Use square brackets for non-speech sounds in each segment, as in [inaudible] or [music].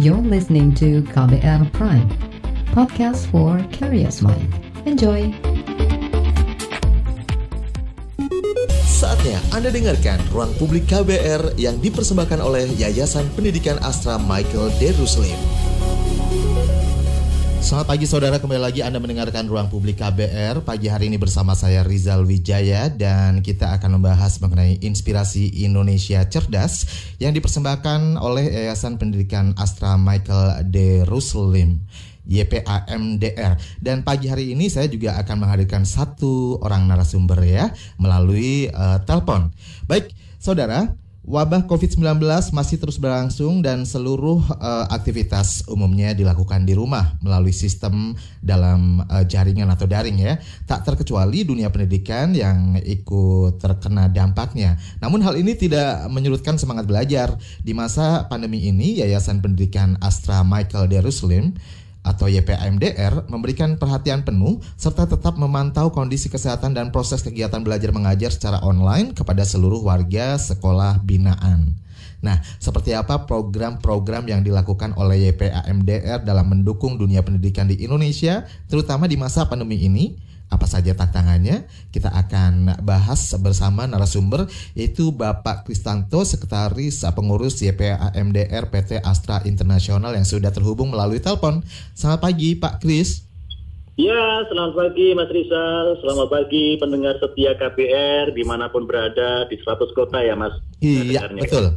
You're listening to KBR Prime, podcast for curious mind. Enjoy! Saatnya Anda dengarkan Ruang Publik KBR yang dipersembahkan oleh Yayasan Pendidikan Astra Michael De Ruslim. Selamat pagi saudara, kembali lagi Anda mendengarkan Ruang Publik KBR. Pagi hari ini bersama saya Rizal Wijaya dan kita akan membahas mengenai inspirasi Indonesia Cerdas yang dipersembahkan oleh Yayasan Pendidikan Astra Michael De Ruslim. YPAMDR dan pagi hari ini saya juga akan menghadirkan satu orang narasumber ya melalui uh, telepon. Baik, saudara, Wabah COVID-19 masih terus berlangsung dan seluruh uh, aktivitas umumnya dilakukan di rumah melalui sistem dalam uh, jaringan atau daring ya. Tak terkecuali dunia pendidikan yang ikut terkena dampaknya. Namun hal ini tidak menyurutkan semangat belajar. Di masa pandemi ini, Yayasan Pendidikan Astra Michael Deruslim atau YPAMDR memberikan perhatian penuh serta tetap memantau kondisi kesehatan dan proses kegiatan belajar mengajar secara online kepada seluruh warga sekolah binaan. Nah, seperti apa program-program yang dilakukan oleh YPAMDR dalam mendukung dunia pendidikan di Indonesia, terutama di masa pandemi ini? Apa saja tantangannya kita akan bahas bersama narasumber yaitu Bapak Kristanto Sekretaris Pengurus YPA MDR PT Astra Internasional yang sudah terhubung melalui telepon. Selamat pagi Pak Kris. Ya, selamat pagi Mas Rizal, selamat pagi pendengar setia KPR di mana pun berada di 100 kota ya Mas. Iya, betul.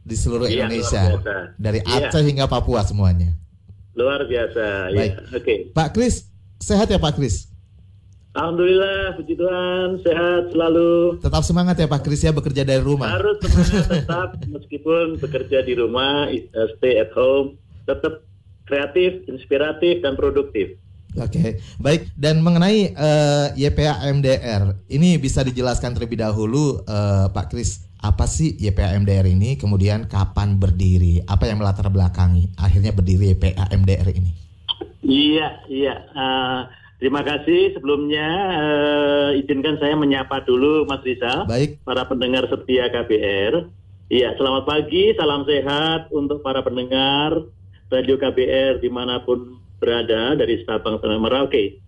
Di seluruh iya, Indonesia, dari iya. Aceh iya. hingga Papua semuanya. Luar biasa, ya. Baik. ya. Oke. Okay. Pak Kris, sehat ya Pak Kris? Alhamdulillah, puji Tuhan, sehat selalu. Tetap semangat ya Pak Kris ya bekerja dari rumah. Harus semangat tetap meskipun bekerja di rumah, uh, stay at home, tetap kreatif, inspiratif dan produktif. Oke, okay. baik. Dan mengenai uh, YPA MDR, ini bisa dijelaskan terlebih dahulu uh, Pak Kris, apa sih YPA MDR ini? Kemudian kapan berdiri? Apa yang melatar belakangi akhirnya berdiri YPA MDR ini? Iya, iya. Uh, Terima kasih sebelumnya uh, izinkan saya menyapa dulu Mas Rizal. Baik. Para pendengar setia KBR. Iya, selamat pagi, salam sehat untuk para pendengar Radio KBR di mana pun berada dari Sabang sampai Merauke.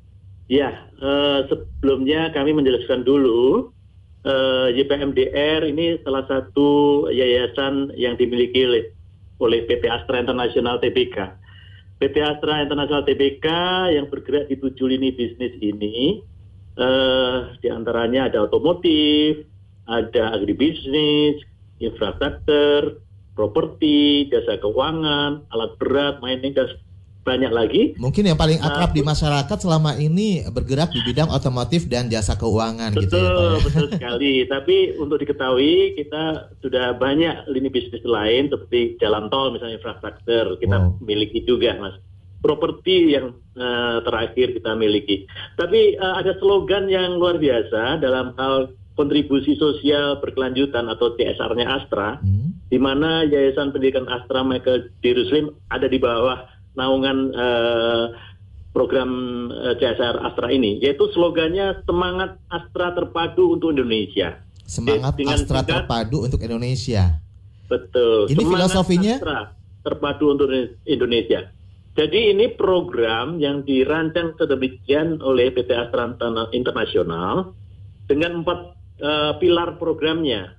Ya, uh, sebelumnya kami menjelaskan dulu uh, eh, YPMDR ini salah satu yayasan yang dimiliki oleh, oleh PT Astra Internasional TBK. PT Astra Internasional TBK yang bergerak di tujuh lini bisnis ini, eh, di antaranya ada otomotif, ada agribisnis, infrastruktur, properti, jasa keuangan, alat berat, mining, dan banyak lagi. Mungkin yang paling akrab uh, di masyarakat selama ini bergerak di bidang otomotif dan jasa keuangan betul, gitu ya Pak ya. Betul [laughs] sekali. Tapi untuk diketahui kita sudah banyak lini bisnis lain seperti jalan tol misalnya infrastruktur kita wow. miliki juga Mas. Properti yang uh, terakhir kita miliki. Tapi uh, ada slogan yang luar biasa dalam hal kontribusi sosial berkelanjutan atau CSR-nya Astra, hmm. di mana Yayasan Pendidikan Astra Michael Diruslim ada di bawah naungan uh, program uh, eh, CSR Astra ini, yaitu slogannya semangat Astra terpadu untuk Indonesia. Semangat Dengan Astra singkat, terpadu untuk Indonesia. Betul. Ini semangat filosofinya Astra terpadu untuk Indonesia. Jadi ini program yang dirancang sedemikian oleh PT Astra Internasional dengan empat uh, pilar programnya,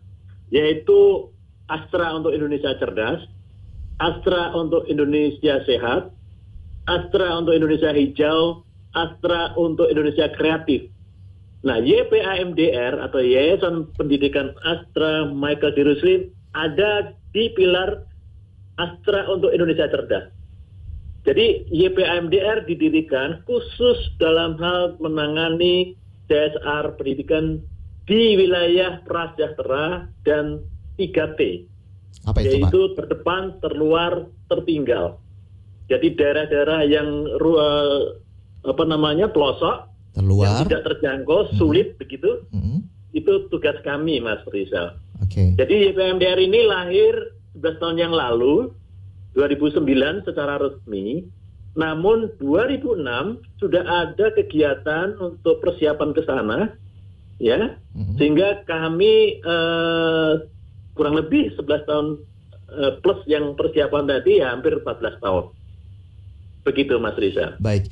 yaitu Astra untuk Indonesia cerdas, Astra untuk Indonesia Sehat, Astra untuk Indonesia Hijau, Astra untuk Indonesia Kreatif. Nah, YPAMDR atau Yayasan Pendidikan Astra Michael Diruslim ada di pilar Astra untuk Indonesia Cerdas. Jadi YPAMDR didirikan khusus dalam hal menangani CSR pendidikan di wilayah prasejahtera dan 3T. Apa itu, yaitu Pak? terdepan, terluar, tertinggal. Jadi daerah-daerah yang uh, apa namanya pelosok, terluar, yang tidak terjangkau, hmm. sulit begitu, hmm. itu tugas kami, Mas Rizal. Okay. Jadi YPMDR ini lahir 11 tahun yang lalu, 2009 secara resmi, namun 2006 sudah ada kegiatan untuk persiapan ke sana, ya, hmm sehingga kami uh, kurang lebih 11 tahun eh, plus yang persiapan tadi ya hampir 14 tahun. Begitu Mas Riza. Baik.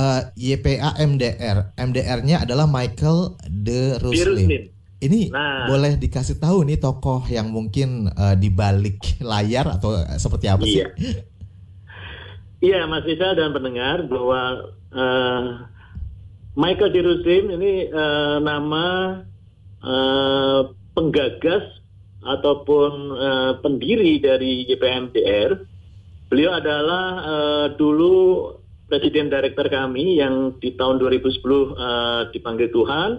Uh, YPA MDR, MDR-nya adalah Michael de Ruslim. Ruslim. Ini Nah. boleh dikasih tahu nih tokoh yang mungkin uh, di balik layar atau uh, seperti apa sih? Iya. Iya, Mas Riza dan pendengar bahwa eh, Michael Ruslim ini eh, nama eh, penggagas ataupun eh, pendiri dari YPMDR. Beliau adalah eh, dulu presiden direktur kami yang di tahun 2010 eh, dipanggil Tuhan.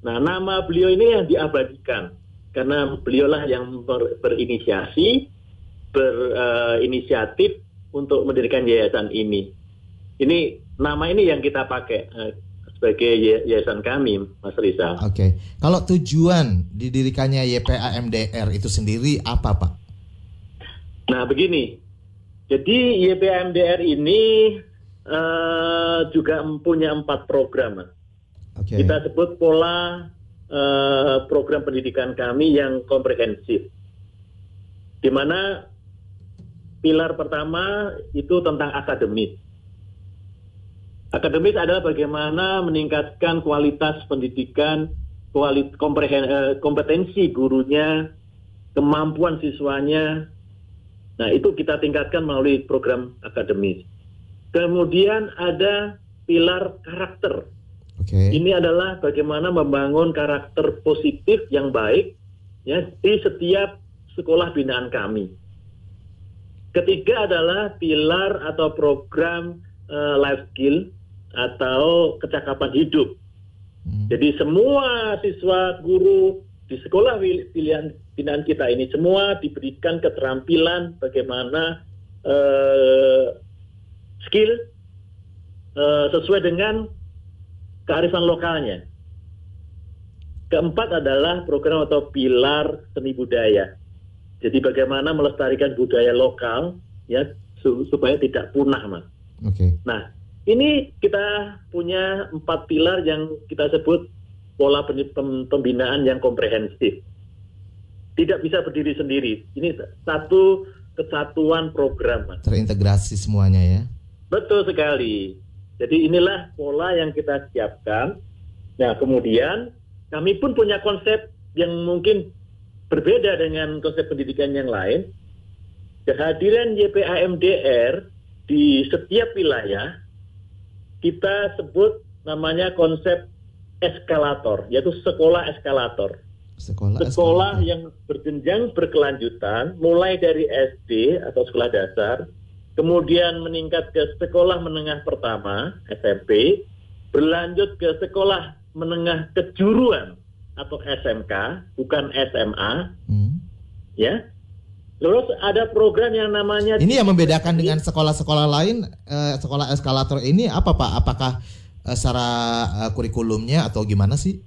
Nah, nama beliau ini yang diabadikan karena beliaulah yang ber- berinisiasi, berinisiatif untuk mendirikan yayasan ini. Ini nama ini yang kita pakai eh, sebagai ya- yayasan kami, Mas Riza. Oke. Kalau tujuan didirikannya YPA MDR itu sendiri apa, Pak? Nah, begini. Jadi YPMDR ini eh, juga punya empat program. Oke. Kita sebut pola eh, program pendidikan kami yang komprehensif. Di mana pilar pertama itu tentang akademis. Akademis adalah bagaimana meningkatkan kualitas pendidikan, kualit, komprehen, eh, kompetensi gurunya, kemampuan siswanya. Nah, itu kita tingkatkan melalui program akademis. Kemudian ada pilar karakter. Oke. Ini adalah bagaimana membangun karakter positif yang baik ya di setiap sekolah binaan kami. Ketiga adalah pilar atau program eh, life skill atau kecakapan hidup. Hmm. Jadi semua siswa guru di sekolah pilihan binaan kita ini semua diberikan keterampilan bagaimana eh, skill eh, sesuai dengan kearifan lokalnya. Keempat adalah program atau pilar seni budaya. Jadi bagaimana melestarikan budaya lokal ya su- supaya tidak punah, Mas. Oke. Nah, ini kita punya empat pilar yang kita sebut pola pembinaan yang komprehensif. Tidak bisa berdiri sendiri. Ini satu kesatuan program. Terintegrasi semuanya ya. Betul sekali. Jadi inilah pola yang kita siapkan. Nah, kemudian kami pun punya konsep yang mungkin berbeda dengan konsep pendidikan yang lain. Kehadiran YPAMDR di setiap wilayah kita sebut namanya konsep eskalator, yaitu sekolah eskalator. Sekolah. Sekolah sekolah. yang berjenjang berkelanjutan, mulai dari SD atau sekolah dasar, kemudian meningkat ke sekolah menengah pertama SMP, berlanjut ke sekolah menengah kejuruan atau SMK, bukan SMA, Hmm. ya. Terus ada program yang namanya Ini yang membedakan dengan sekolah-sekolah lain, eh, sekolah eskalator ini apa Pak? Apakah eh, secara eh, kurikulumnya atau gimana sih?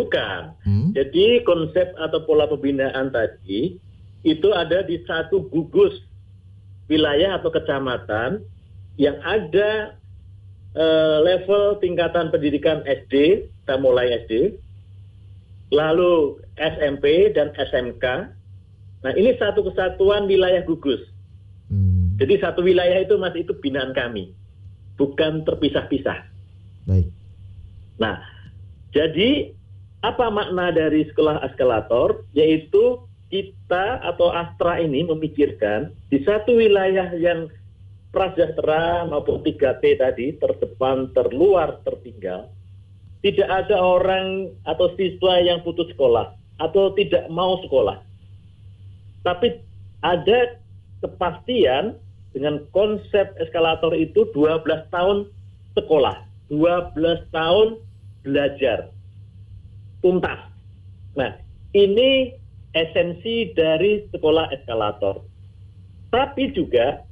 bukan. Hmm? Jadi konsep atau pola pembinaan tadi itu ada di satu gugus wilayah atau kecamatan yang ada level tingkatan pendidikan SD, kita mulai SD, lalu SMP dan SMK. Nah ini satu kesatuan wilayah gugus. Hmm, Jadi satu wilayah itu mas itu binaan kami, bukan terpisah-pisah. baik. Nah, jadi apa makna dari sekolah eskalator? Yaitu kita atau Astra ini memikirkan di satu wilayah yang prasejahtera maupun 3T tadi terdepan, terluar, tertinggal, tidak ada orang atau siswa yang putus sekolah atau tidak mau sekolah. Tapi ada kepastian dengan konsep eskalator itu 12 tahun sekolah, 12 tahun belajar tuntas. Nah, ini esensi dari sekolah eskalator. Tapi juga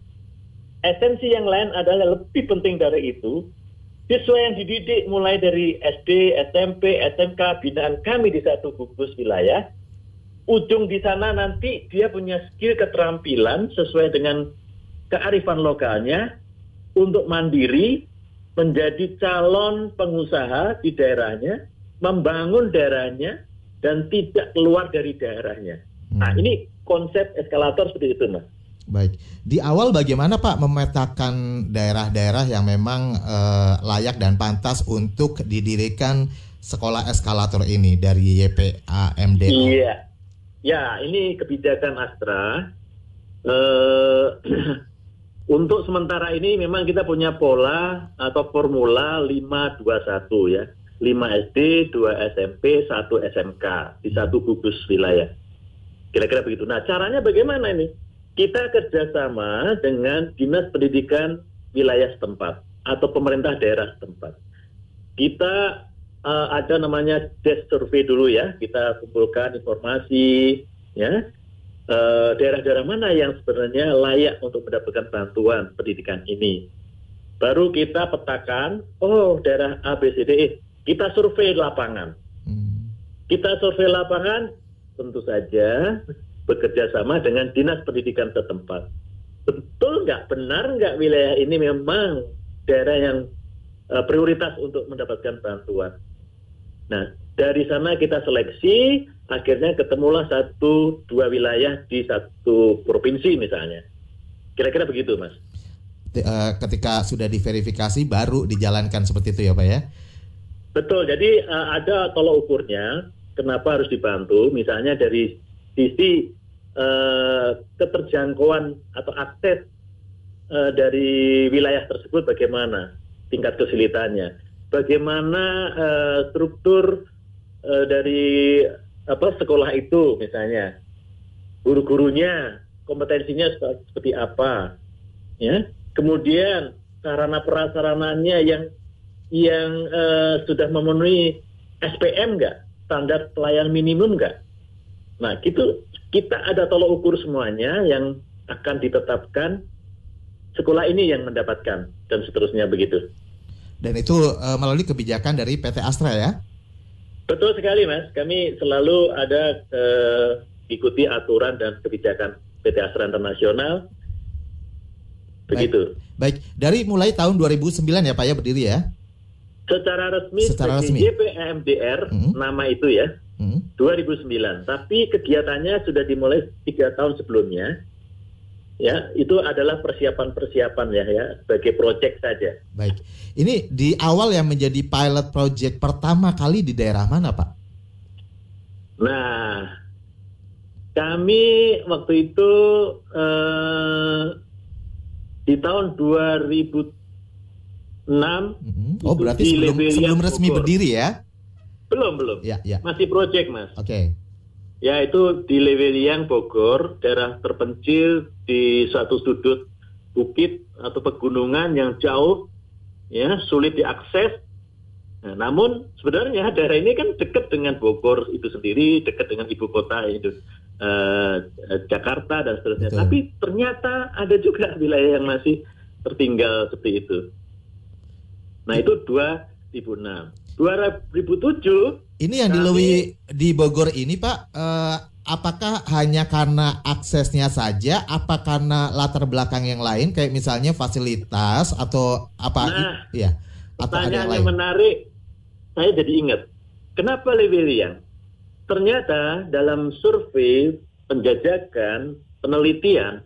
esensi yang lain adalah lebih penting dari itu. Siswa yang dididik mulai dari SD, SMP, SMK, binaan kami di satu gugus wilayah, ujung di sana nanti dia punya skill keterampilan sesuai dengan kearifan lokalnya untuk mandiri menjadi calon pengusaha di daerahnya, membangun daerahnya dan tidak keluar dari daerahnya. Nah, Hmm. ini konsep eskalator seperti itu, Mas. Baik, di awal bagaimana Pak memetakan daerah-daerah yang memang eh, layak dan pantas untuk didirikan sekolah eskalator ini dari YPA MDA? Iya, ya ini kebijakan Astra. Eh, [clears throat] untuk sementara ini memang kita punya pola atau formula 521 ya. 5 SD, 2 SMP, 1 SMK di satu gugus wilayah. Kira-kira begitu. Nah, caranya bagaimana ini? Kita kerjasama dengan Dinas Pendidikan wilayah setempat atau pemerintah daerah setempat. Kita uh, ada namanya desk survey dulu ya. Kita kumpulkan informasi ya daerah daerah-daerah mana yang sebenarnya layak untuk mendapatkan bantuan pendidikan ini. Baru kita petakan, oh daerah A, B, C, D, E kita survei lapangan. Hmm. Kita survei lapangan tentu saja bekerja sama dengan dinas pendidikan setempat. Betul nggak benar nggak wilayah ini memang daerah yang uh, prioritas untuk mendapatkan bantuan. Nah dari sana kita seleksi, akhirnya ketemulah satu dua wilayah di satu provinsi misalnya. Kira-kira begitu mas. Eh, ketika sudah diverifikasi baru dijalankan seperti itu ya pak ya? Betul, jadi uh, ada tolok ukurnya. Kenapa harus dibantu? Misalnya dari sisi uh, keterjangkauan atau akses dari wilayah tersebut bagaimana tingkat kesulitannya, bagaimana uh, struktur uh, dari apa sekolah itu misalnya, guru-gurunya kompetensinya seperti apa, ya. Kemudian sarana prasarananya yang yang uh, sudah memenuhi SPM nggak, standar pelayan minimum nggak. Nah, gitu kita ada tolok ukur semuanya yang akan ditetapkan sekolah ini yang mendapatkan dan seterusnya begitu. Dan itu uh, melalui kebijakan dari PT Astra ya? Betul sekali, Mas. Kami selalu ada uh, ikuti aturan dan kebijakan PT Astra Internasional. Begitu. Baik. Baik, dari mulai tahun 2009 ya Pak ya berdiri ya? Secara resmi Secara resmi. YPMDR hmm. nama itu ya hmm. 2009. Tapi kegiatannya sudah dimulai tiga tahun sebelumnya. Ya, itu adalah persiapan-persiapan ya ya sebagai proyek saja. Baik. Ini di awal yang menjadi pilot project pertama kali di daerah mana, Pak? Nah, kami waktu itu eh, di tahun 2000 Mm-hmm. Oh berarti sebelum, sebelum resmi Bogor. berdiri ya? Belum belum. Ya, ya. Masih proyek mas. Oke. Okay. Ya itu di Leweliang Bogor, daerah terpencil di satu sudut bukit atau pegunungan yang jauh, ya sulit diakses. Nah, namun sebenarnya daerah ini kan dekat dengan Bogor itu sendiri, dekat dengan ibu kota itu eh, Jakarta dan seterusnya. Betul. Tapi ternyata ada juga wilayah yang masih tertinggal seperti itu. Nah itu 2006. 2007 ini yang kami, di Bogor ini Pak eh, apakah hanya karena aksesnya saja? Apa karena latar belakang yang lain? Kayak misalnya fasilitas atau apa? Nah, ya atau ada yang, lain? menarik saya jadi ingat. Kenapa Lewilian? Ternyata dalam survei penjajakan penelitian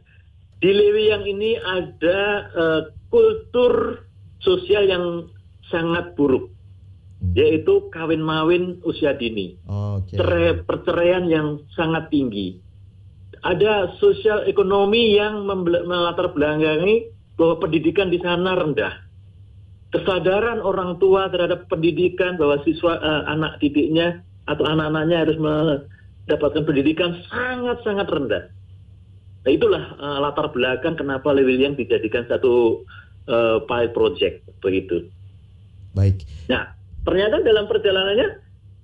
di Lewiliang ini ada uh, kultur sosial yang sangat buruk. Yaitu kawin mawin usia dini, okay. Cerai, perceraian yang sangat tinggi. Ada sosial ekonomi yang melatar belakangi bahwa pendidikan di sana rendah. Kesadaran orang tua terhadap pendidikan bahwa siswa uh, anak didiknya atau anak-anaknya harus mendapatkan pendidikan sangat-sangat rendah. Nah itulah uh, latar belakang kenapa Lewiliang dijadikan satu uh, pilot project begitu. Baik. Nah, ternyata dalam perjalanannya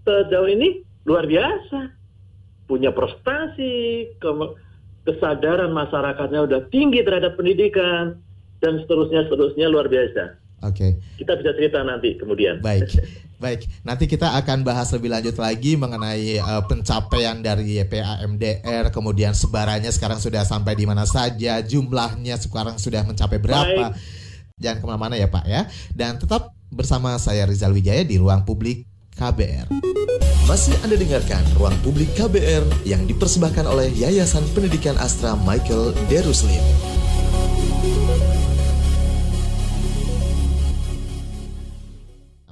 sejauh ini luar biasa. Punya prestasi, kesadaran masyarakatnya udah tinggi terhadap pendidikan dan seterusnya seterusnya luar biasa. Oke. Okay. Kita bisa cerita nanti kemudian. Baik. [laughs] Baik, nanti kita akan bahas lebih lanjut lagi mengenai uh, pencapaian dari YPA MDR, kemudian sebarannya sekarang sudah sampai di mana saja, jumlahnya sekarang sudah mencapai berapa. Baik. Jangan ke mana-mana ya Pak ya. Dan tetap bersama saya Rizal Wijaya di ruang publik KBR. Masih Anda dengarkan Ruang Publik KBR yang dipersembahkan oleh Yayasan Pendidikan Astra Michael Daruslim.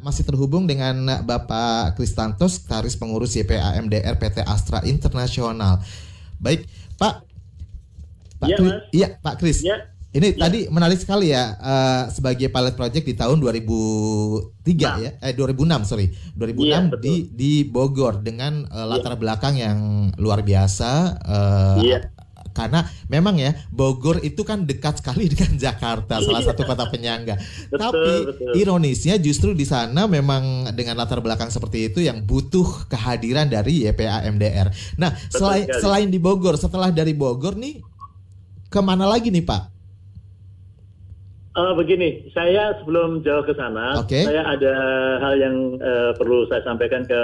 Masih terhubung dengan Bapak Kristantos, Taris Pengurus YPA MDR PT Astra Internasional. Baik, Pak. Pak Iya, Kris, iya, Pak Kris. Ya. Ini Ya. tadi menarik sekali ya eh, sebagai pilot project di tahun 2003 Nah. ya, eh 2006 sorry, 2006 Iya, betul. di di Bogor dengan eh, latar belakang yang luar biasa. eh, Iya. Karena memang ya Bogor itu kan dekat sekali [laughs] dengan Jakarta, salah Iya. satu kota penyangga. Betul, Tapi betul. ironisnya justru di sana memang dengan latar belakang seperti itu yang butuh kehadiran dari YPA MDR. Nah, selain sekali. selain di Bogor, setelah dari Bogor nih ke mana lagi nih Pak? Eh, begini, saya sebelum jauh ke sana, Oke. saya ada hal yang eh, perlu saya sampaikan ke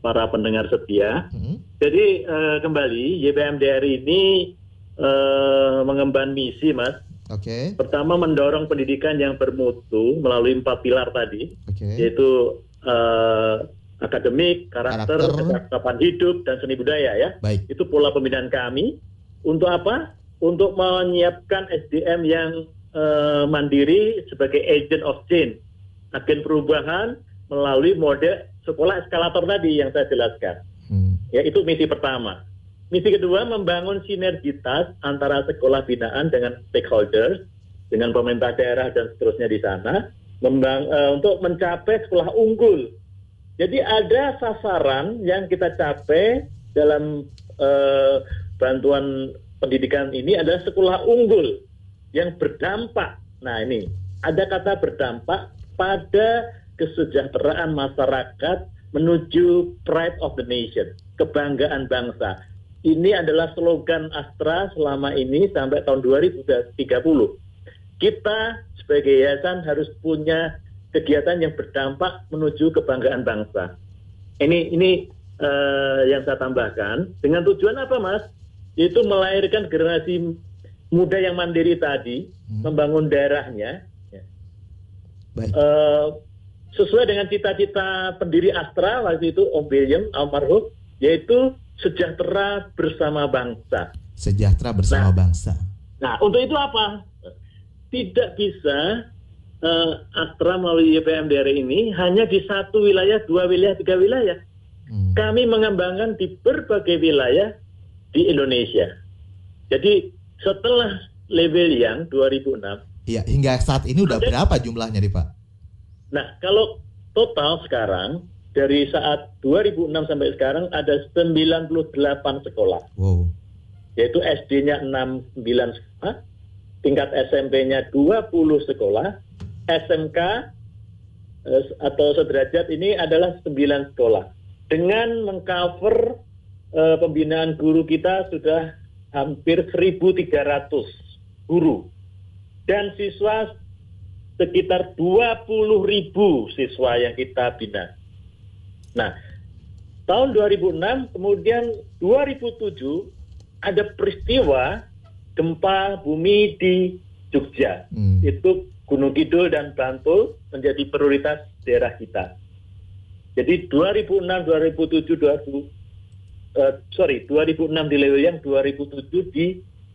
para pendengar setia. Hmm, Jadi eh, kembali YPMDR ini eh, mengemban misi, Mas. Oke, Pertama mendorong pendidikan yang bermutu melalui empat pilar tadi, oke. yaitu eh, akademik, karakter, Karakter. kecakapan hidup, dan seni budaya ya. Baik. Itu pola pembinaan kami. Untuk apa? Untuk menyiapkan SDM yang eh, mandiri sebagai agent of change, agen perubahan melalui mode sekolah eskalator tadi yang saya jelaskan. Hmm, Ya, itu misi pertama. Misi kedua membangun sinergitas antara sekolah binaan dengan stakeholders, dengan pemerintah daerah dan seterusnya di sana, membang, eh, untuk mencapai sekolah unggul. Jadi ada sasaran yang kita capai dalam eh, bantuan pendidikan ini adalah sekolah unggul yang berdampak. Nah ini ada kata berdampak pada kesejahteraan masyarakat menuju pride of the nation, kebanggaan bangsa. Ini adalah slogan Astra selama ini sampai tahun 2030. Kita sebagai yayasan harus punya kegiatan yang berdampak menuju kebanggaan bangsa. Ini ini eh, yang saya tambahkan dengan tujuan apa, Mas? Yaitu melahirkan generasi muda yang mandiri tadi, membangun daerahnya, ya. baik. Eh, sesuai dengan cita-cita pendiri Astra waktu itu Om William almarhum, yaitu sejahtera bersama bangsa. Sejahtera bersama Nah. bangsa. Nah, untuk itu apa? Tidak bisa eh, Astra melalui YPMDR ini hanya di satu wilayah, dua wilayah, tiga wilayah. Hmm, Kami mengembangkan di berbagai wilayah di Indonesia. Jadi setelah level yang 2006, Iya, hingga saat ini udah Ada- berapa jumlahnya nih Pak? nah kalau total sekarang dari saat 2006 sampai sekarang ada 98 sekolah. Wow. yaitu SD-nya 69 sekolah, tingkat SMP-nya 20 sekolah, SMK atau sederajat ini adalah 9 sekolah. Dengan mengcover eh, pembinaan guru kita sudah hampir 1.300 guru. Dan siswa sekitar 20 ribu siswa yang kita bina. Nah, tahun 2006 kemudian 2007 ada peristiwa gempa bumi di Jogja. Hmm. Itu Gunung Kidul dan Bantul menjadi prioritas daerah kita. Jadi 2006, 2007, 2000, eh, sorry 2006 di Lewiliang, 2007 di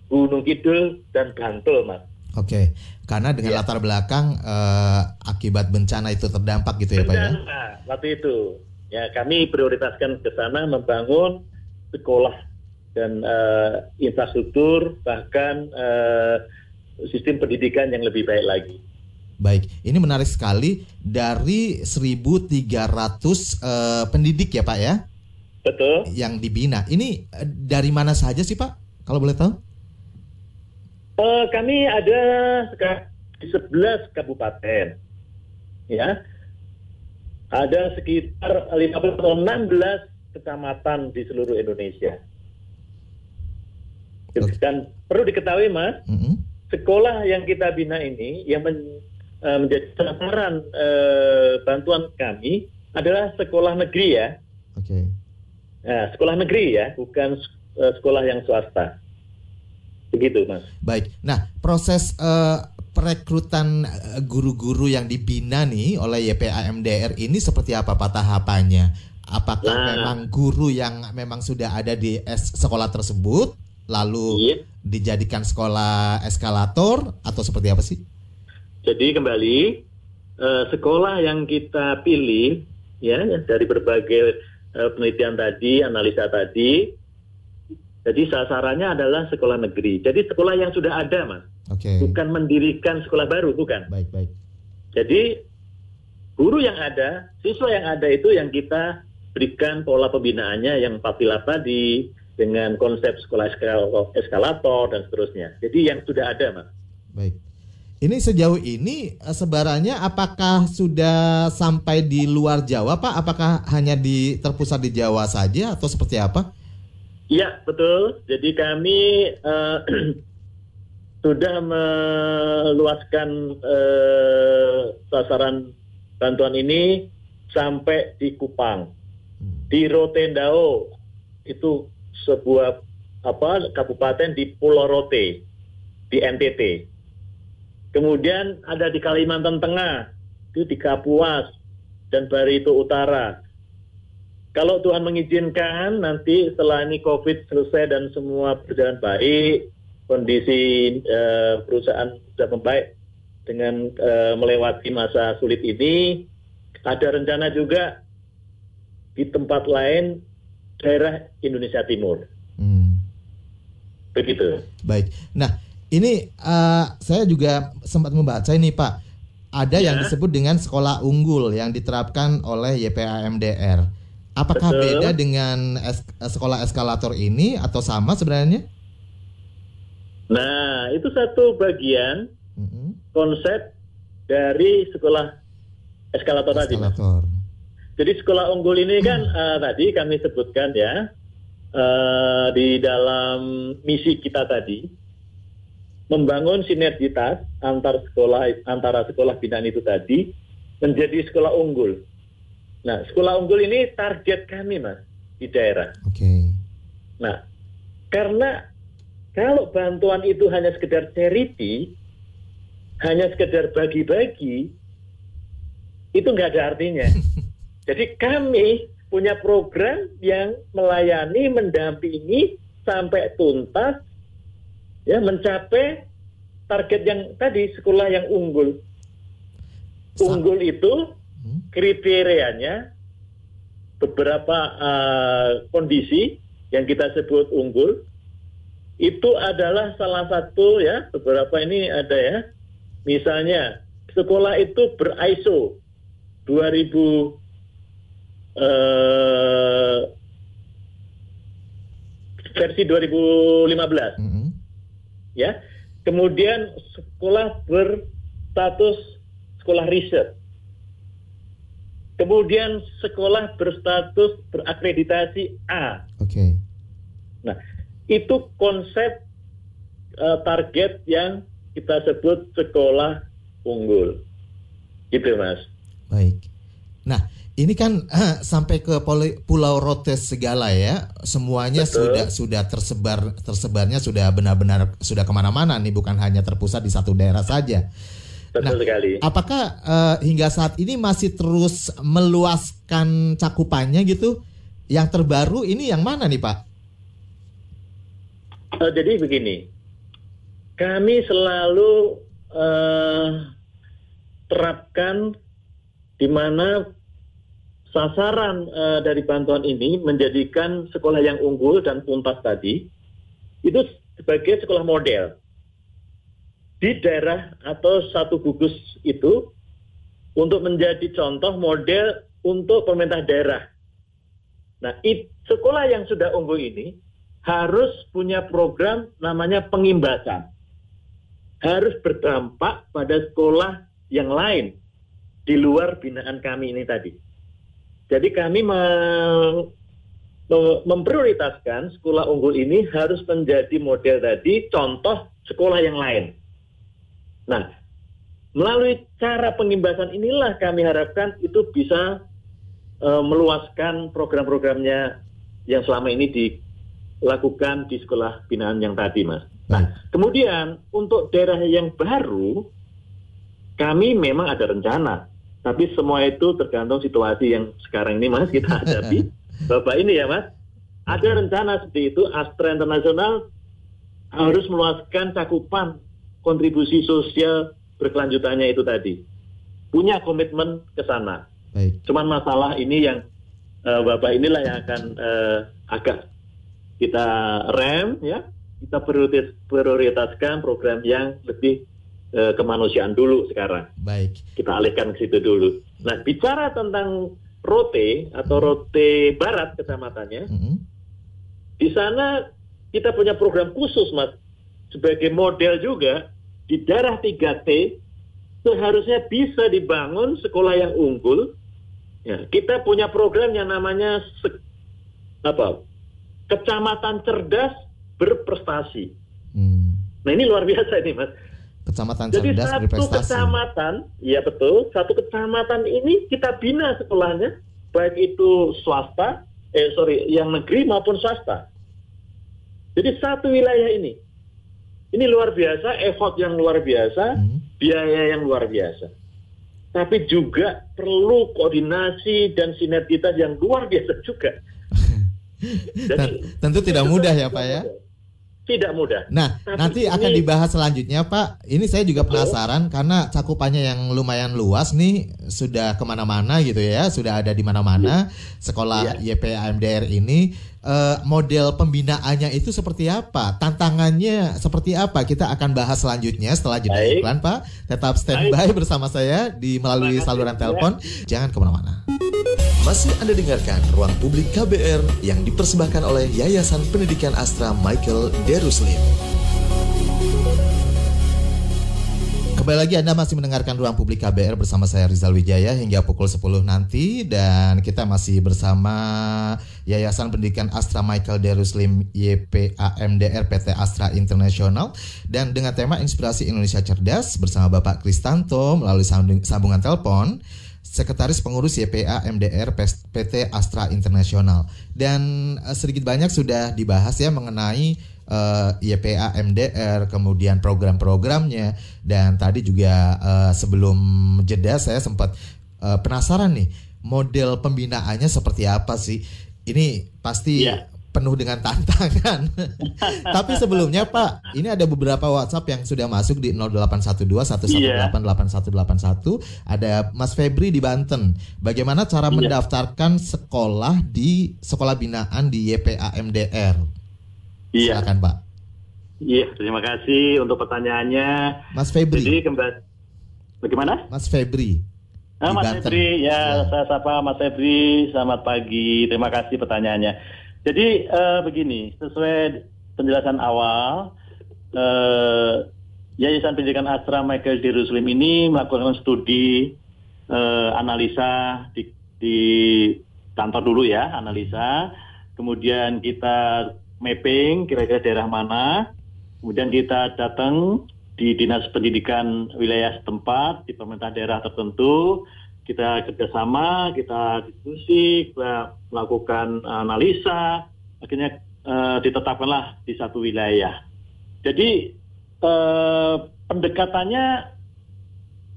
Gunung Kidul dan Bantul, Mas. Oke, karena dengan Iya. latar belakang eh, akibat bencana itu terdampak gitu ya Pak ya? Bencana waktu itu. Ya, kami prioritaskan ke sana membangun sekolah dan eh, infrastruktur bahkan eh, sistem pendidikan yang lebih baik lagi. Baik, ini menarik sekali dari 1.300 eh, pendidik ya Pak ya Betul? yang dibina. Ini eh, dari mana saja sih Pak? Kalau boleh tahu? Eh, kami ada di 11 kabupaten. Ya. Ada sekitar 15 atau 16 kecamatan di seluruh Indonesia. Dan perlu diketahui Mas, Mm-mm. sekolah yang kita bina ini yang men- eh, menjadi sasaran eh, bantuan kami adalah sekolah negeri ya. Oke, Nah, sekolah negeri ya, bukan eh, sekolah yang swasta. Begitu, Mas. baik. Nah, proses eh, perekrutan eh, guru-guru yang dibina nih oleh YPAMDR ini seperti apa Pak tahapannya? Apakah Nah. memang guru yang memang sudah ada di sekolah tersebut lalu Iya. dijadikan sekolah eskalator atau seperti apa sih? Jadi kembali eh, sekolah yang kita pilih ya dari berbagai penelitian tadi, analisa tadi. Jadi sasarannya adalah sekolah negeri. Jadi sekolah yang sudah ada, Mas. Oke. Bukan mendirikan sekolah baru, bukan. Baik, baik. Jadi guru yang ada, siswa yang ada itu yang kita berikan pola pembinaannya yang empat pilar tadi dengan konsep sekolah eskal- eskalator dan seterusnya. Jadi yang sudah ada, Mas. Baik. Ini sejauh ini eh, sebarannya apakah sudah sampai di luar Jawa, Pak? Apakah hanya di terpusat di Jawa saja atau seperti apa? Iya, betul. Jadi kami eh, [clears throat] sudah meluaskan eh, sasaran bantuan ini sampai di Kupang, di Rotendao itu sebuah apa kabupaten di Pulau Rote di NTT. Kemudian ada di Kalimantan Tengah, itu di Kapuas dan Barito Utara. Kalau Tuhan mengizinkan nanti setelah ini COVID selesai dan semua berjalan baik, kondisi eh, perusahaan sudah membaik dengan eh, melewati masa sulit ini, ada rencana juga di tempat lain daerah Indonesia Timur. Hmm. Begitu. Baik. Nah, ini eh, saya juga sempat membaca ini Pak. Ada yang Ya. disebut dengan sekolah unggul yang diterapkan oleh YPAMDR. Apakah Betul. beda dengan es- sekolah eskalator ini atau sama sebenarnya? Nah, itu satu bagian Mm-mm. konsep dari sekolah eskalator tadi. Eskalator. Jadi sekolah unggul ini kan eh, tadi kami sebutkan ya eh, di dalam misi kita tadi membangun sinergitas antar sekolah antara sekolah binaan itu tadi menjadi sekolah unggul. Nah, sekolah unggul ini target kami mas di daerah. Oke. Nah, karena kalau bantuan itu hanya sekedar charity, hanya sekedar bagi-bagi, itu nggak ada artinya. [laughs] Jadi kami punya program yang melayani, mendampingi sampai tuntas, ya mencapai target yang tadi sekolah yang unggul. Unggul itu Hmm. kriterianya beberapa eh, kondisi yang kita sebut unggul itu adalah salah satu ya beberapa ini ada ya misalnya sekolah itu ber ISO 2000 eh, versi 2015 Mm-mm. Ya. Kemudian sekolah berstatus sekolah riset. Kemudian sekolah berstatus berakreditasi A. Oke. Nah, itu konsep eh, target yang kita sebut sekolah unggul. Gitu, Mas. Baik. Ini kan sampai ke poli- Pulau Rotes segala ya, semuanya Betul. sudah sudah tersebar tersebarnya sudah benar-benar sudah ke mana-mana nih, bukan hanya terpusat di satu daerah saja. Betul Nah, sekali. Apakah eh, hingga saat ini masih terus meluaskan cakupannya gitu? Yang terbaru ini yang mana nih Pak? Eh, jadi begini, kami selalu eh, terapkan di mana sasaran eh, dari bantuan ini menjadikan sekolah yang unggul dan tuntas tadi itu sebagai sekolah model di daerah atau satu gugus itu untuk menjadi contoh model untuk pemerintah daerah. Nah, it- sekolah yang sudah unggul ini harus punya program namanya pengimbasan. Harus berdampak pada sekolah yang lain di luar binaan kami ini tadi. Jadi kami me- me- memprioritaskan sekolah unggul ini harus menjadi model tadi contoh sekolah yang lain. Nah, melalui cara pengimbasan inilah kami harapkan itu bisa eh, meluaskan program-programnya yang selama ini dilakukan di sekolah binaan yang tadi, Mas. Nah, kemudian untuk daerah yang baru kami memang ada rencana, tapi semua itu tergantung situasi yang sekarang ini mas kita hadapi. [laughs] Bapak ini ya mas, ada rencana seperti itu. Astra Internasional harus meluaskan cakupan kontribusi sosial berkelanjutannya itu tadi. Punya komitmen ke sana. Baik. Cuman masalah ini yang uh, Bapak inilah yang akan uh, agak kita rem ya, kita prioritas, prioritaskan program yang lebih uh, kemanusiaan dulu sekarang. Baik. Kita alihkan ke situ dulu. Nah, bicara tentang Rote atau Rote Barat kecamatannya, Mm-mm. di sana kita punya program khusus, Mas. Sebagai model juga, di daerah 3T seharusnya bisa dibangun sekolah yang unggul. Ya, kita punya program yang namanya se- apa? Kecamatan cerdas berprestasi. Hmm. Nah, ini luar biasa ini, Mas. Kecamatan Jadi cerdas satu berprestasi. kecamatan, ya betul, satu kecamatan ini kita bina sekolahnya, baik itu swasta, eh sorry, yang negeri maupun swasta. Jadi satu wilayah ini, ini luar biasa, effort yang luar biasa, Hmm. biaya yang luar biasa. Tapi juga perlu koordinasi dan sinergitas yang luar biasa juga. [laughs] Ten- Tentu tidak mudah ya Pak ya. Tidak mudah. Nah, Tapi nanti ini- akan dibahas selanjutnya, Pak. Ini saya juga penasaran karena cakupannya yang lumayan luas nih, sudah ke mana-mana gitu ya, sudah ada di mana-mana. Sekolah YPA MDR ini eh, model pembinaannya itu seperti apa? Tantangannya seperti apa? Kita akan bahas selanjutnya setelah jeda iklan, Pak. Tetap standby bersama saya di melalui saluran ya. telepon. Jangan ke mana-mana. Masih Anda dengarkan Ruang Publik KBR yang dipersembahkan oleh Yayasan Pendidikan Astra Michael Deruslim. Kembali lagi Anda masih mendengarkan Ruang Publik KBR bersama saya Rizal Wijaya hingga pukul 10 nanti dan kita masih bersama Yayasan Pendidikan Astra Michael Deruslim YPAMDR PT Astra International dan dengan tema Inspirasi Indonesia Cerdas bersama Bapak Kristanto melalui sambung- sambungan telepon Sekretaris Pengurus YPA MDR PT Astra Internasional. Dan eh, sedikit banyak sudah dibahas ya mengenai eh, YPA MDR kemudian program-programnya. Dan tadi juga eh, sebelum jeda saya sempat eh, penasaran nih model pembinaannya seperti apa sih? Ini pasti Iya. Penuh dengan tantangan. [laughs] Tapi sebelumnya Pak, ini ada beberapa WhatsApp yang sudah masuk di 0812 118 8181. Ada Mas Febri di Banten. Bagaimana cara Iya. mendaftarkan sekolah di sekolah binaan di YPA MDR? Iya, Silakan Pak. iya. Terima kasih untuk pertanyaannya. Mas Febri. Jadi kembali, bagaimana? Mas Febri. Ah, di Mas Banten. Febri, ya, Ya. saya sapa Mas Febri. Selamat pagi. Terima kasih pertanyaannya. Jadi eh, begini, sesuai penjelasan awal, eh, Yayasan Pendidikan Astra Michael Jerusalem ini melakukan studi eh, analisa di, di kantor dulu ya, analisa. Kemudian kita mapping kira-kira daerah mana. Kemudian kita datang di dinas pendidikan wilayah setempat, di pemerintah daerah tertentu, kita kerjasama, kita diskusi, kita melakukan analisa, akhirnya eh, ditetapkanlah di satu wilayah. Jadi eh, pendekatannya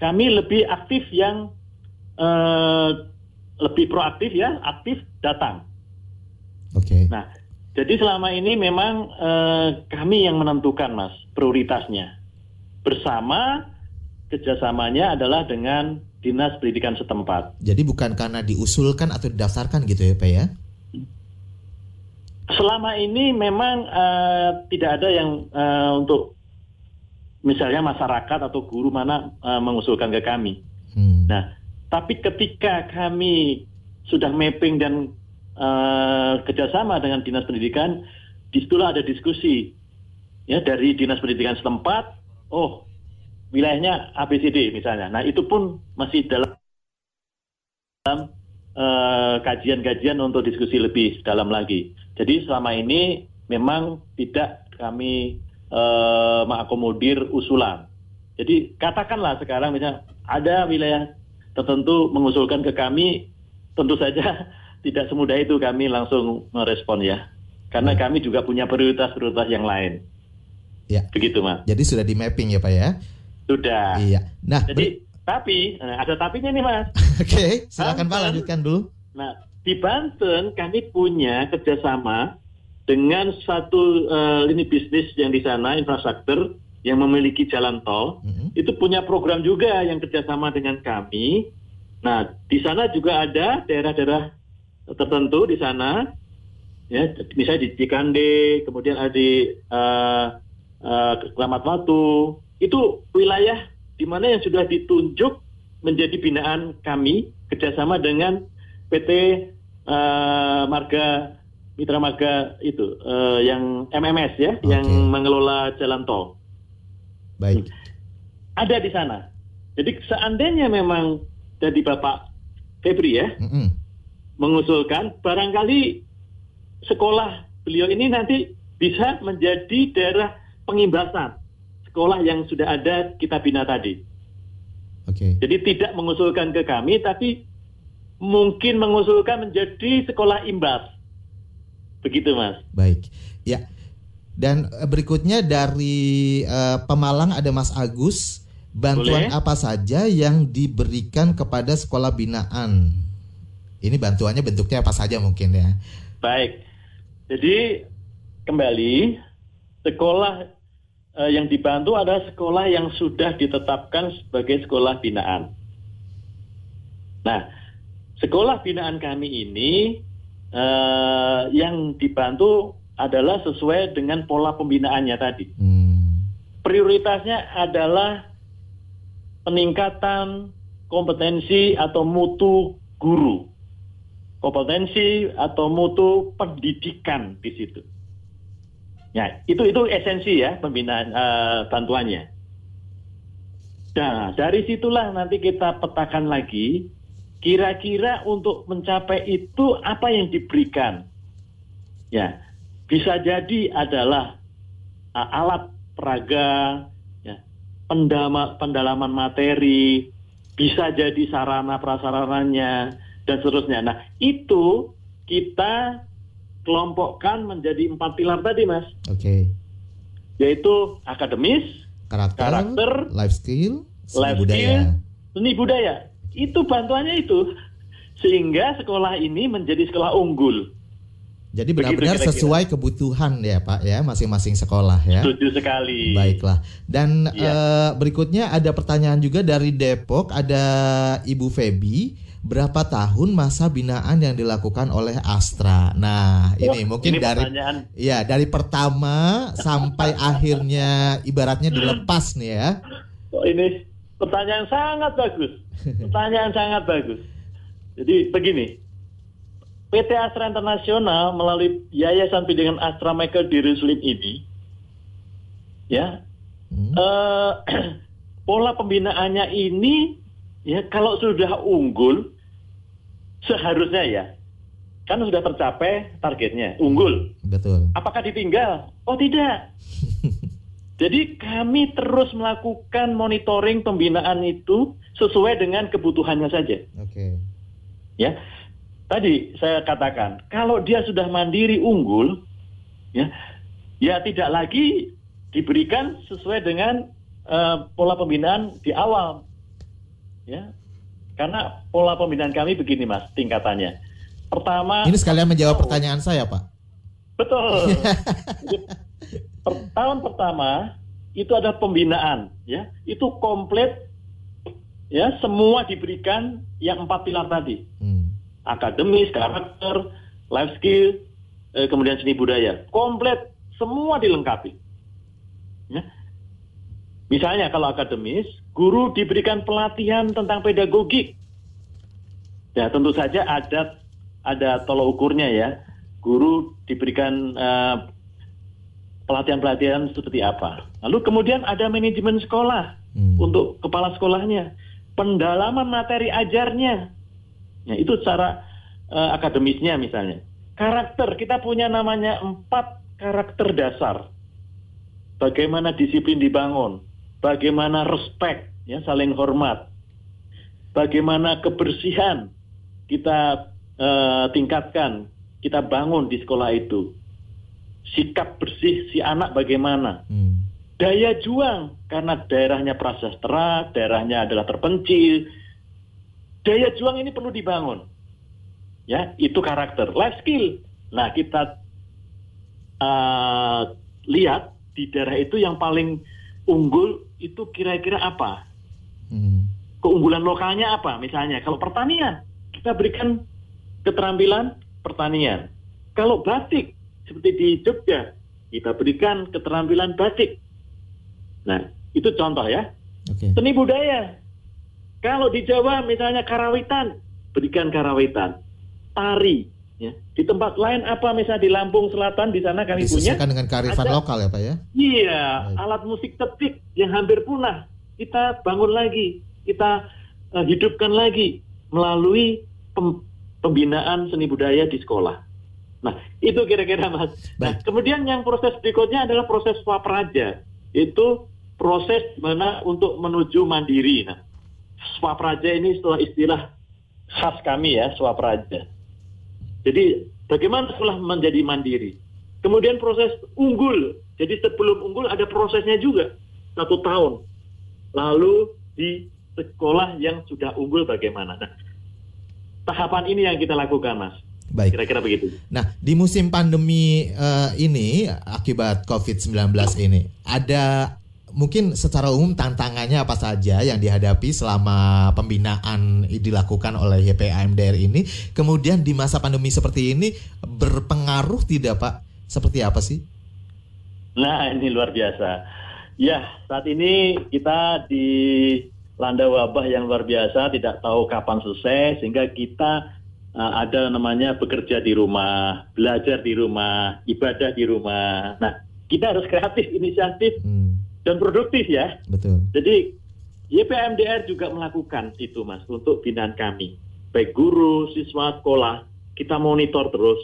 kami lebih aktif yang eh, lebih proaktif ya, aktif datang. Oke. Nah, jadi selama ini memang eh, kami yang menentukan, Mas, prioritasnya. Bersama kerjasamanya adalah dengan dinas pendidikan setempat. Jadi bukan karena diusulkan atau didaftarkan gitu ya Pak ya? Selama ini memang eh, tidak ada yang eh, untuk misalnya masyarakat atau guru mana eh, mengusulkan ke kami. Hmm. Nah, tapi ketika kami sudah mapping dan eh, kerjasama dengan dinas pendidikan, di situlah ada diskusi ya dari dinas pendidikan setempat. Oh, wilayahnya ABCD misalnya. Nah, itu pun masih dalam dalam, eh, kajian-kajian untuk diskusi lebih dalam lagi. Jadi selama ini memang tidak kami eh, mengakomodir usulan. Jadi katakanlah sekarang misalnya ada wilayah tertentu mengusulkan ke kami, tentu saja [laughs] tidak semudah itu kami langsung merespon ya. Karena kami juga punya prioritas-prioritas yang lain. Ya. Begitu, Mas. Jadi sudah di mapping ya Pak ya? Sudah. Iya. Nah, Jadi Tapi nah, ada tapinya nih mas. [laughs] Oke, silakan Pak lanjutkan dulu. Nah di Banten kami punya kerjasama dengan satu eh, lini bisnis yang di sana infrastruktur yang memiliki jalan tol Mm-mm. itu punya program juga yang kerjasama dengan kami. Nah, di sana juga ada daerah-daerah tertentu di sana, ya, misalnya di Cikande, kemudian ada di eh, eh, Keramat Watu, itu wilayah di mana yang sudah ditunjuk menjadi binaan kami kerjasama dengan PT eh, Marga Mitra Marga itu eh, yang MMS ya, Oke. yang mengelola jalan tol Baik. ada di sana. Jadi seandainya memang jadi Bapak Febri ya Mm-mm. mengusulkan barangkali sekolah beliau ini nanti bisa menjadi daerah pengimbasan sekolah yang sudah ada kita bina tadi. Oke. Jadi tidak mengusulkan ke kami tapi mungkin mengusulkan menjadi sekolah imbas. Begitu Mas. Baik. Ya. Dan eh, berikutnya dari eh, Pemalang ada Mas Agus. Bantuan Boleh. apa saja yang diberikan kepada sekolah binaan? Ini bantuannya bentuknya apa saja mungkin ya? Baik. Jadi kembali sekolah eh, yang dibantu adalah sekolah yang sudah ditetapkan sebagai sekolah binaan. Nah, sekolah binaan kami ini eh, yang dibantu adalah sesuai dengan pola pembinaannya tadi. Hmm. Prioritasnya adalah peningkatan kompetensi atau mutu guru, kompetensi atau mutu pendidikan di situ. Ya, itu itu esensi ya pembinaan eh, bantuannya. Nah, dari situlah nanti kita petakan lagi kira-kira untuk mencapai itu apa yang diberikan. Ya, bisa jadi adalah uh, alat peraga, ya, pendama, pendalaman materi, bisa jadi sarana prasarananya dan seterusnya. Nah, itu kita kelompokkan menjadi empat pilar tadi, Mas, Oke. yaitu akademis, Karakter, Karakter, life skill, seni life budaya. skill, seni budaya. Itu bantuannya itu. Sehingga sekolah ini menjadi sekolah unggul. Jadi benar-benar sesuai kebutuhan ya Pak ya masing-masing sekolah ya. Setuju sekali. Baiklah. Dan Iya. eh, berikutnya ada pertanyaan juga dari Depok ada Ibu Febi. Berapa tahun masa binaan yang dilakukan oleh Astra? Nah, ini Wah, mungkin ini dari pertanyaan ya dari pertama sampai [laughs] akhirnya ibaratnya dilepas nih ya. Oh, ini pertanyaan sangat bagus. Pertanyaan sangat bagus. Jadi begini, PT Astra Internasional melalui Yayasan Pendidikan Astra Michael di Ruslim ini, ya, Hmm. eh, [clears throat] pola pembinaannya ini, ya, kalau sudah unggul, seharusnya ya, kan sudah tercapai targetnya, unggul. Betul. Apakah ditinggal? Oh tidak. [laughs] Jadi kami terus melakukan monitoring pembinaan itu sesuai dengan kebutuhannya saja. Oke. Ya, tadi saya katakan kalau dia sudah mandiri unggul, ya, ya tidak lagi diberikan sesuai dengan eh, pola pembinaan di awal, ya, karena pola pembinaan kami begini mas tingkatannya. Pertama, Ini sekalian menjawab pertanyaan saya, Pak. Betul. [laughs] Per- tahun pertama itu ada pembinaan, ya, itu komplit, ya, semua diberikan yang empat pilar tadi, Hmm. akademis, karakter, life skill, eh, kemudian seni budaya, komplit, semua dilengkapi. Ya. Misalnya kalau akademis, guru diberikan pelatihan tentang pedagogik. Ya tentu saja ada ada tolok ukurnya ya. Guru diberikan eh, pelatihan-pelatihan seperti apa. Lalu kemudian ada manajemen sekolah Hmm. untuk kepala sekolahnya, pendalaman materi ajarnya. Ya itu secara eh, akademisnya misalnya. Karakter kita punya namanya empat karakter dasar. Bagaimana disiplin dibangun, bagaimana respect, ya saling hormat, bagaimana kebersihan kita eh, tingkatkan, kita bangun di sekolah itu. Sikap bersih si anak bagaimana, Hmm. daya juang karena daerahnya prasejahtera, daerahnya adalah terpencil. Daya juang ini perlu dibangun. Ya, itu karakter. Life skill. Nah, kita uh, lihat di daerah itu yang paling unggul itu kira-kira apa? Hmm. Keunggulan lokalnya apa? Misalnya, kalau pertanian, kita berikan keterampilan pertanian. Kalau batik, seperti di Jogja, kita berikan keterampilan batik. Nah, itu contoh ya. Okay. Seni budaya. Kalau di Jawa misalnya karawitan, berikan karawitan. Tari, ya. Di tempat lain apa misalnya di Lampung Selatan di sana kami punya dengan kearifan ada, lokal ya, Pak ya? Iya, Baik. alat musik tetik yang hampir punah. Kita bangun lagi, kita uh, hidupkan lagi melalui pem, pembinaan seni budaya di sekolah. Nah, itu kira-kira Mas. Nah, kemudian yang proses berikutnya adalah proses swapraja. Itu proses mana untuk menuju mandiri. Nah, swapraja ini setelah istilah khas kami ya, swapraja. Jadi bagaimana setelah menjadi mandiri? Kemudian proses unggul. Jadi sebelum unggul ada prosesnya juga satu tahun. Lalu di sekolah yang sudah unggul bagaimana? Nah, tahapan ini yang kita lakukan, Mas. Baik. Kira-kira begitu. Nah, di musim pandemi uh, ini akibat COVID-19 ini ada mungkin secara umum tantangannya apa saja yang dihadapi selama pembinaan dilakukan oleh YPA MDR ini. Kemudian di masa pandemi seperti ini berpengaruh tidak Pak? Seperti apa sih? Nah ini luar biasa. Ya saat ini kita di landa wabah yang luar biasa, tidak tahu kapan selesai, sehingga kita uh, ada namanya bekerja di rumah, belajar di rumah, ibadah di rumah. Nah kita harus kreatif, inisiatif. Hmm dan produktif ya. Betul. Jadi YPMDR juga melakukan itu mas untuk binaan kami. Baik guru, siswa, sekolah, kita monitor terus.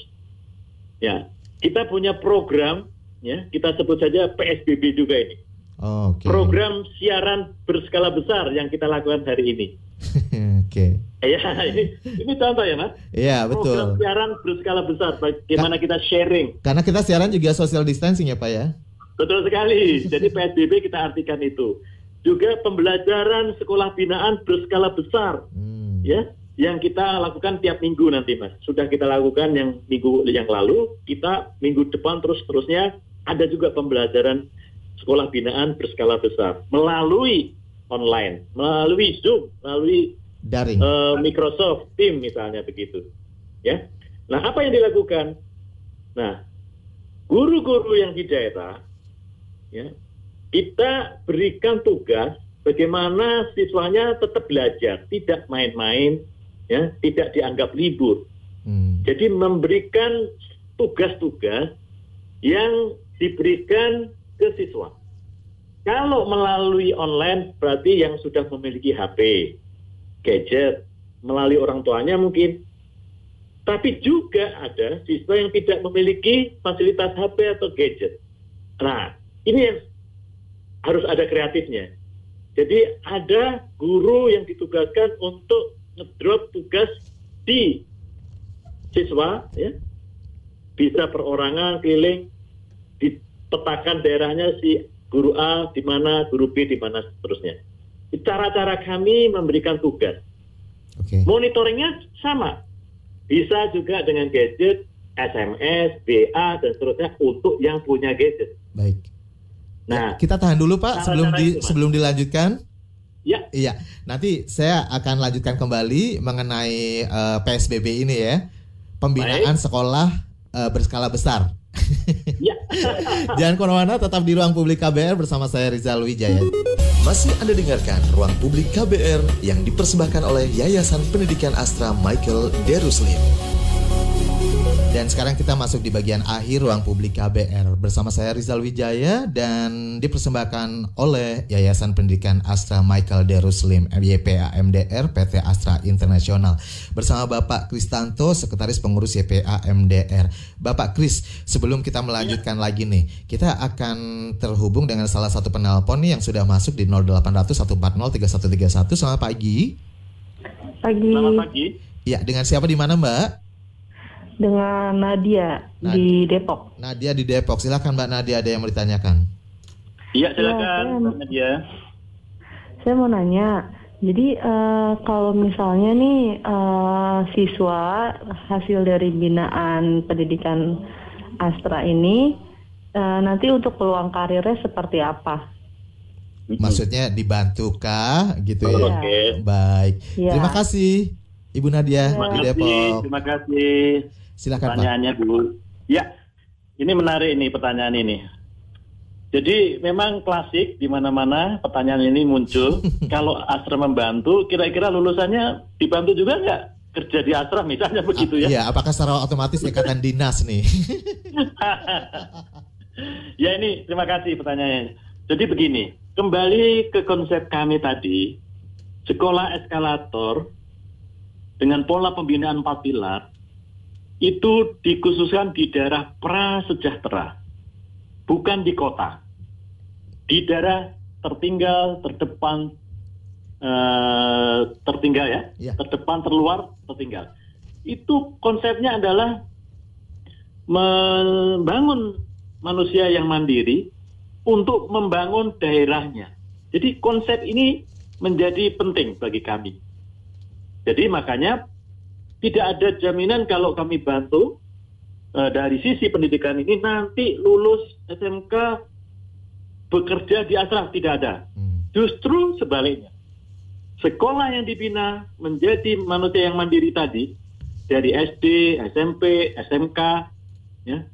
Ya, kita punya program ya, kita sebut saja PSBB juga ini. Oh, okay. Program siaran berskala besar yang kita lakukan hari ini. [laughs] Oke. okay. Ya, ini, ini contoh ya, Mas. Iya, betul. Program siaran berskala besar, bagaimana Ka kita sharing. Karena kita siaran juga social distancing ya, Pak ya. Betul sekali. Jadi [laughs] PSBB kita artikan itu. Juga pembelajaran sekolah binaan berskala besar, hmm. ya, yang kita lakukan tiap minggu nanti, mas. Sudah kita lakukan yang minggu yang lalu, kita minggu depan terus terusnya ada juga pembelajaran sekolah binaan berskala besar melalui online, melalui Zoom, melalui daring, uh, Microsoft Team misalnya begitu, ya. Nah, apa yang dilakukan? Nah, guru-guru yang di daerah ya kita berikan tugas bagaimana siswanya tetap belajar, tidak main-main, ya, tidak dianggap libur. Hmm. Jadi memberikan tugas-tugas yang diberikan ke siswa. Kalau melalui online berarti yang sudah memiliki HP, gadget, melalui orang tuanya mungkin. Tapi juga ada siswa yang tidak memiliki fasilitas HP atau gadget. Nah, ini yang harus ada kreatifnya. Jadi ada guru yang ditugaskan untuk ngedrop tugas di siswa, ya, bisa perorangan keliling, dipetakan daerahnya si guru A di mana, guru B di mana seterusnya. Cara-cara kami memberikan tugas. Okay. Monitoringnya sama, bisa juga dengan gadget, SMS, BA dan seterusnya untuk yang punya gadget. Baik. Nah, kita tahan dulu Pak sebelum di, itu, sebelum dilanjutkan. Ya. Iya. Nanti saya akan lanjutkan kembali mengenai uh, eh, PSBB ini ya. Pembinaan Baik. sekolah uh, berskala besar. Ya. [laughs] Jangan ke mana-mana, tetap di ruang publik KBR bersama saya Rizal Wijaya. Masih Anda dengarkan ruang publik KBR yang dipersembahkan oleh Yayasan Pendidikan Astra Michael Deruslim. Dan sekarang kita masuk di bagian akhir ruang publik KBR bersama saya Rizal Wijaya dan dipersembahkan oleh Yayasan Pendidikan Astra Michael Deruslim YPA MDR PT Astra Internasional bersama Bapak Kristanto Sekretaris Pengurus YPA MDR. Bapak Kris, sebelum kita melanjutkan ya. lagi nih, kita akan terhubung dengan salah satu penelpon nih yang sudah masuk di 0800 140 3131. Selamat pagi. Pagi. Selamat pagi. Ya, dengan siapa di mana, Mbak? Dengan Nadia Nad di Depok. Nadia di Depok. Silakan Mbak Nadia ada yang mau ditanyakan. Iya silakan, Ya, Mbak Nadia. Saya mau nanya, jadi eh, kalau misalnya nih eh, siswa hasil dari binaan pendidikan Astra ini eh, nanti untuk peluang karirnya seperti apa? Maksudnya dibantukah gitu Oh, ya? Oke. Baik. Iya. Terima kasih Ibu Nadia Terima di kasih, Depok. terima kasih. Silakan Pak. Pertanyaannya dulu. Ya, ini menarik ini pertanyaan ini. Jadi memang klasik di mana-mana pertanyaan ini muncul. [laughs] Kalau Astra membantu, kira-kira lulusannya dibantu juga nggak kerja di Astra misalnya begitu ya? Iya, apakah secara otomatis ikatan [laughs] dinas nih? [laughs] ya ini terima kasih pertanyaannya. Jadi begini, kembali ke konsep kami tadi, sekolah eskalator dengan pola pembinaan empat pilar itu dikhususkan di daerah prasejahtera, bukan di kota. Di daerah tertinggal, terdepan, eh, tertinggal ya, Iya. terdepan, terluar, tertinggal. Itu konsepnya adalah membangun manusia yang mandiri untuk membangun daerahnya. Jadi konsep ini menjadi penting bagi kami. Jadi makanya tidak ada jaminan kalau kami bantu eh, dari sisi pendidikan ini nanti lulus SMK bekerja di Astra tidak ada. Hmm. Justru sebaliknya. Sekolah yang dibina menjadi manusia yang mandiri tadi dari SD, SMP, SMK ya,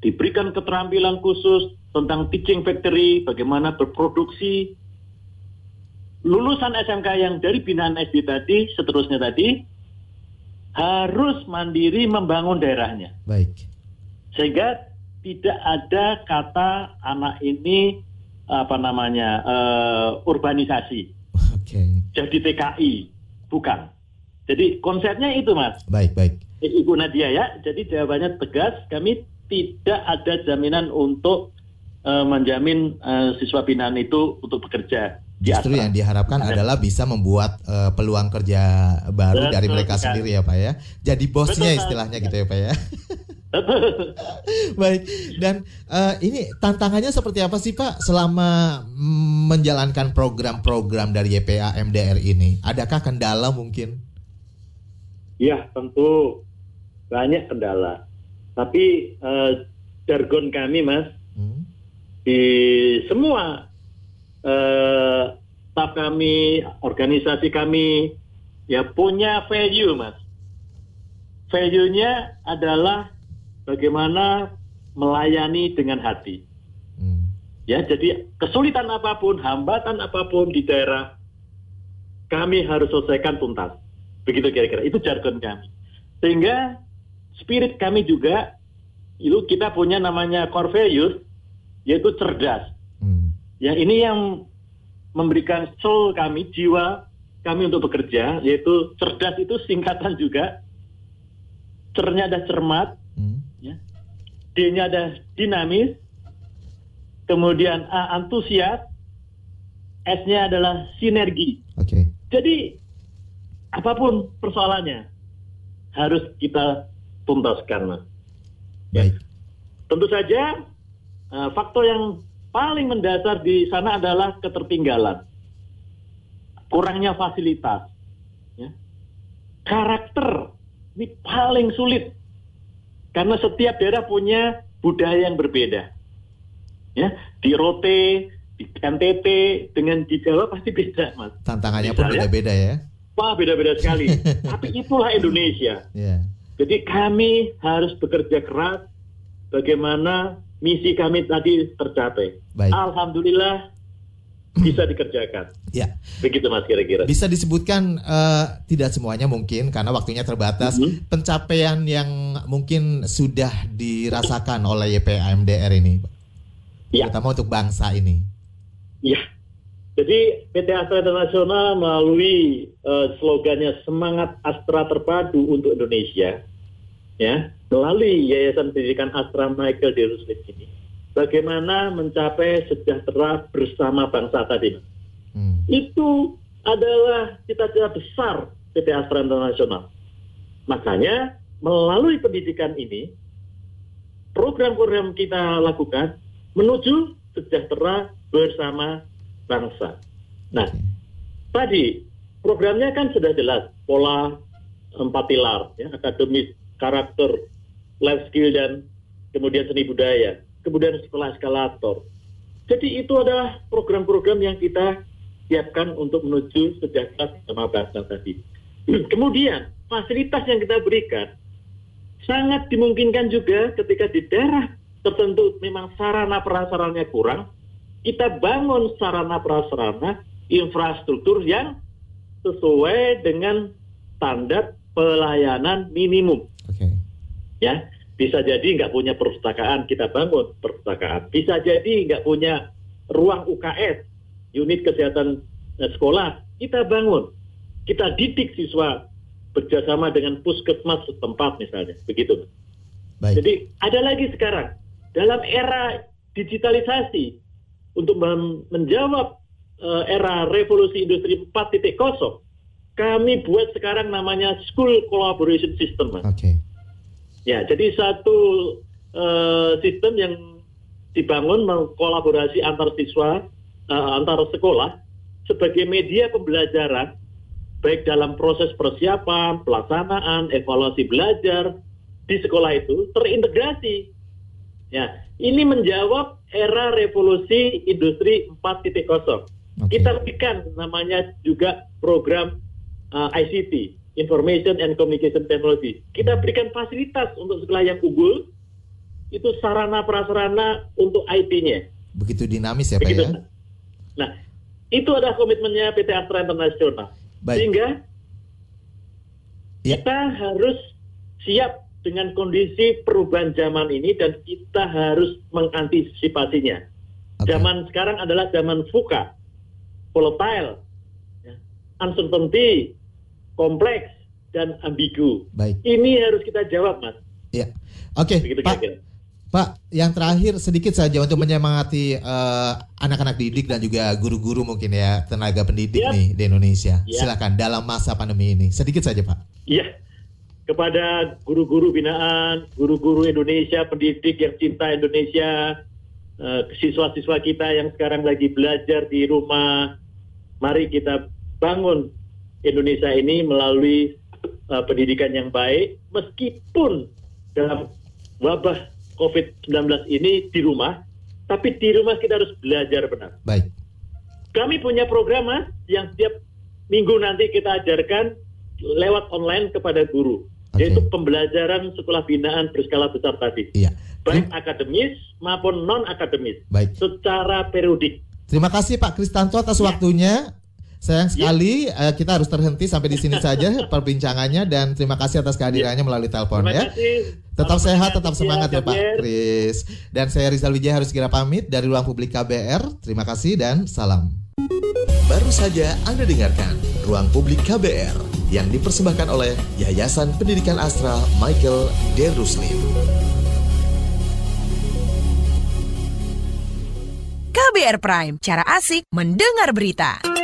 diberikan keterampilan khusus tentang teaching factory, bagaimana berproduksi. Lulusan SMK yang dari binaan SD tadi, seterusnya tadi harus mandiri membangun daerahnya Baik. sehingga tidak ada kata anak ini apa namanya eh, urbanisasi Oke. jadi TKI bukan jadi konsepnya itu mas Baik, baik. Eh, Ibu Nadia ya jadi jawabannya tegas kami tidak ada jaminan untuk eh, menjamin eh, siswa binaan itu untuk bekerja Justru yang diharapkan Ada. adalah bisa membuat eh, peluang kerja baru Betul dari mereka sekali. sendiri ya Pak ya. Jadi bosnya Betul, istilahnya Pak. gitu ya Pak ya. [laughs] Baik. Dan eh, ini tantangannya seperti apa sih Pak selama menjalankan program-program dari YPA MDR ini? Adakah kendala mungkin? Ya, tentu banyak kendala. Tapi eh, jargon kami, Mas, Hmm? di semua eh, staf kami, organisasi kami, ya punya value, Mas. Value-nya adalah bagaimana melayani dengan hati. Hmm. Ya, jadi kesulitan apa pun, hambatan apa pun di daerah, kami harus selesaikan tuntas. Begitu kira-kira. Itu jargon kami. Sehingga spirit kami juga, itu kita punya namanya core values, yaitu cerdas. Ya, ini yang memberikan soul kami, jiwa kami untuk bekerja, yaitu cerdas itu singkatan juga. Cernya ada cermat, Hmm. ya. D-nya ada dinamis, kemudian A antusias, S-nya adalah sinergi. Oke. Jadi apa pun persoalannya harus kita tuntaskan, Mas. Baik. Tentu saja eh, faktor yang paling mendasar di sana adalah ketertinggalan, kurangnya fasilitas, ya. karakter ini paling sulit karena setiap daerah punya budaya yang berbeda. Ya, di Rote, di NTT dengan di Jawa pasti beda, Mas. Tantangannya pun Misalnya? beda-beda ya. Wah, beda-beda sekali. [laughs] Tapi itulah Indonesia. Ya. Jadi kami harus bekerja keras bagaimana misi kami tadi tercapai. Baik. Alhamdulillah bisa dikerjakan. [laughs] Ya. Begitu Mas kira-kira. Bisa disebutkan eh, tidak semuanya mungkin karena waktunya terbatas. Mhm. Pencapaian yang mungkin sudah dirasakan oleh YPA MDR ini, Ya. terutama untuk bangsa ini. Ya. Jadi PT Astra Internasional melalui eh, slogannya semangat Astra terpadu untuk Indonesia, ya, melalui Yayasan Pendidikan Astra Michael D. Rusmith ini, bagaimana mencapai sejahtera bersama bangsa tadi. Hmm. itu adalah cita-cita besar PT Astra Internasional. Makanya melalui pendidikan ini, program-program kita lakukan menuju sejahtera bersama bangsa. Nah, tadi programnya kan sudah jelas pola empat pilar, ya, akademis, karakter, life skill dan kemudian seni budaya, kemudian sekolah eskalator. Jadi itu adalah program-program yang kita siapkan untuk menuju sejahtera sama bangsa tadi. [clears throat] kemudian fasilitas yang kita berikan sangat dimungkinkan juga ketika di daerah tertentu memang sarana prasarannya kurang, kita bangun sarana prasarana infrastruktur yang sesuai dengan standar pelayanan minimum. Ya, bisa jadi nggak punya perpustakaan, kita bangun perpustakaan. Bisa jadi nggak punya ruang UKS, unit kesehatan eh, sekolah, kita bangun. Kita didik siswa bekerjasama dengan puskesmas setempat misalnya, begitu. Baik. Jadi ada lagi sekarang dalam era digitalisasi untuk menjawab uh, era revolusi industri 4.0 kami buat sekarang namanya School Collaboration System. Oke. Okay. Ya, jadi satu uh, sistem yang dibangun mengkolaborasi antar siswa, uh, antar sekolah sebagai media pembelajaran baik dalam proses persiapan, pelaksanaan, evaluasi belajar di sekolah itu terintegrasi. Ya, ini menjawab era revolusi industri 4.0. Okay. Kita berikan namanya juga program uh, ICT, Information and Communication Technology. Kita berikan fasilitas untuk sekolah yang unggul, itu sarana prasarana untuk IT-nya. Begitu dinamis ya Pak ya? Nah, itu adalah komitmennya PT Astra Internasional. Baik. Sehingga ya. kita harus siap dengan kondisi perubahan zaman ini dan kita harus mengantisipasinya. Okay. Zaman sekarang adalah zaman fuka, volatile, ya, uncertainty, kompleks dan ambigu. Baik. Ini harus kita jawab, Mas. Iya. Oke, okay, Pak. Kira -kira. Pak, yang terakhir sedikit saja untuk menyemangati eh, anak-anak uh, didik dan juga guru-guru mungkin ya tenaga pendidik ya. nih di Indonesia. Ya. Silakan dalam masa pandemi ini sedikit saja Pak. Iya, kepada guru-guru binaan, guru-guru Indonesia, pendidik yang cinta Indonesia, uh, siswa-siswa kita yang sekarang lagi belajar di rumah, mari kita bangun Indonesia ini melalui uh, pendidikan yang baik meskipun dalam wabah COVID-19 ini di rumah, tapi di rumah kita harus belajar benar. Baik. Kami punya program mas yang setiap minggu nanti kita ajarkan lewat online kepada guru, okay. yaitu pembelajaran sekolah binaan berskala besar tadi. Iya. Baik akademis maupun non akademis. Baik. Secara periodik. Terima kasih Pak Kristanto atas ya. waktunya. Sayang ya. sekali ya. kita harus terhenti sampai di sini saja [laughs] perbincangannya dan terima kasih atas kehadirannya ya. melalui telepon ya. Tetap Selamat sehat, tetap semangat ya, ya Pak Kris. Dan saya Rizal Wijaya harus segera pamit dari ruang publik KBR. Terima kasih dan salam. Baru saja Anda dengarkan Ruang Publik KBR yang dipersembahkan oleh Yayasan Pendidikan Astra Michael Deruslim. KBR Prime, cara asik mendengar berita.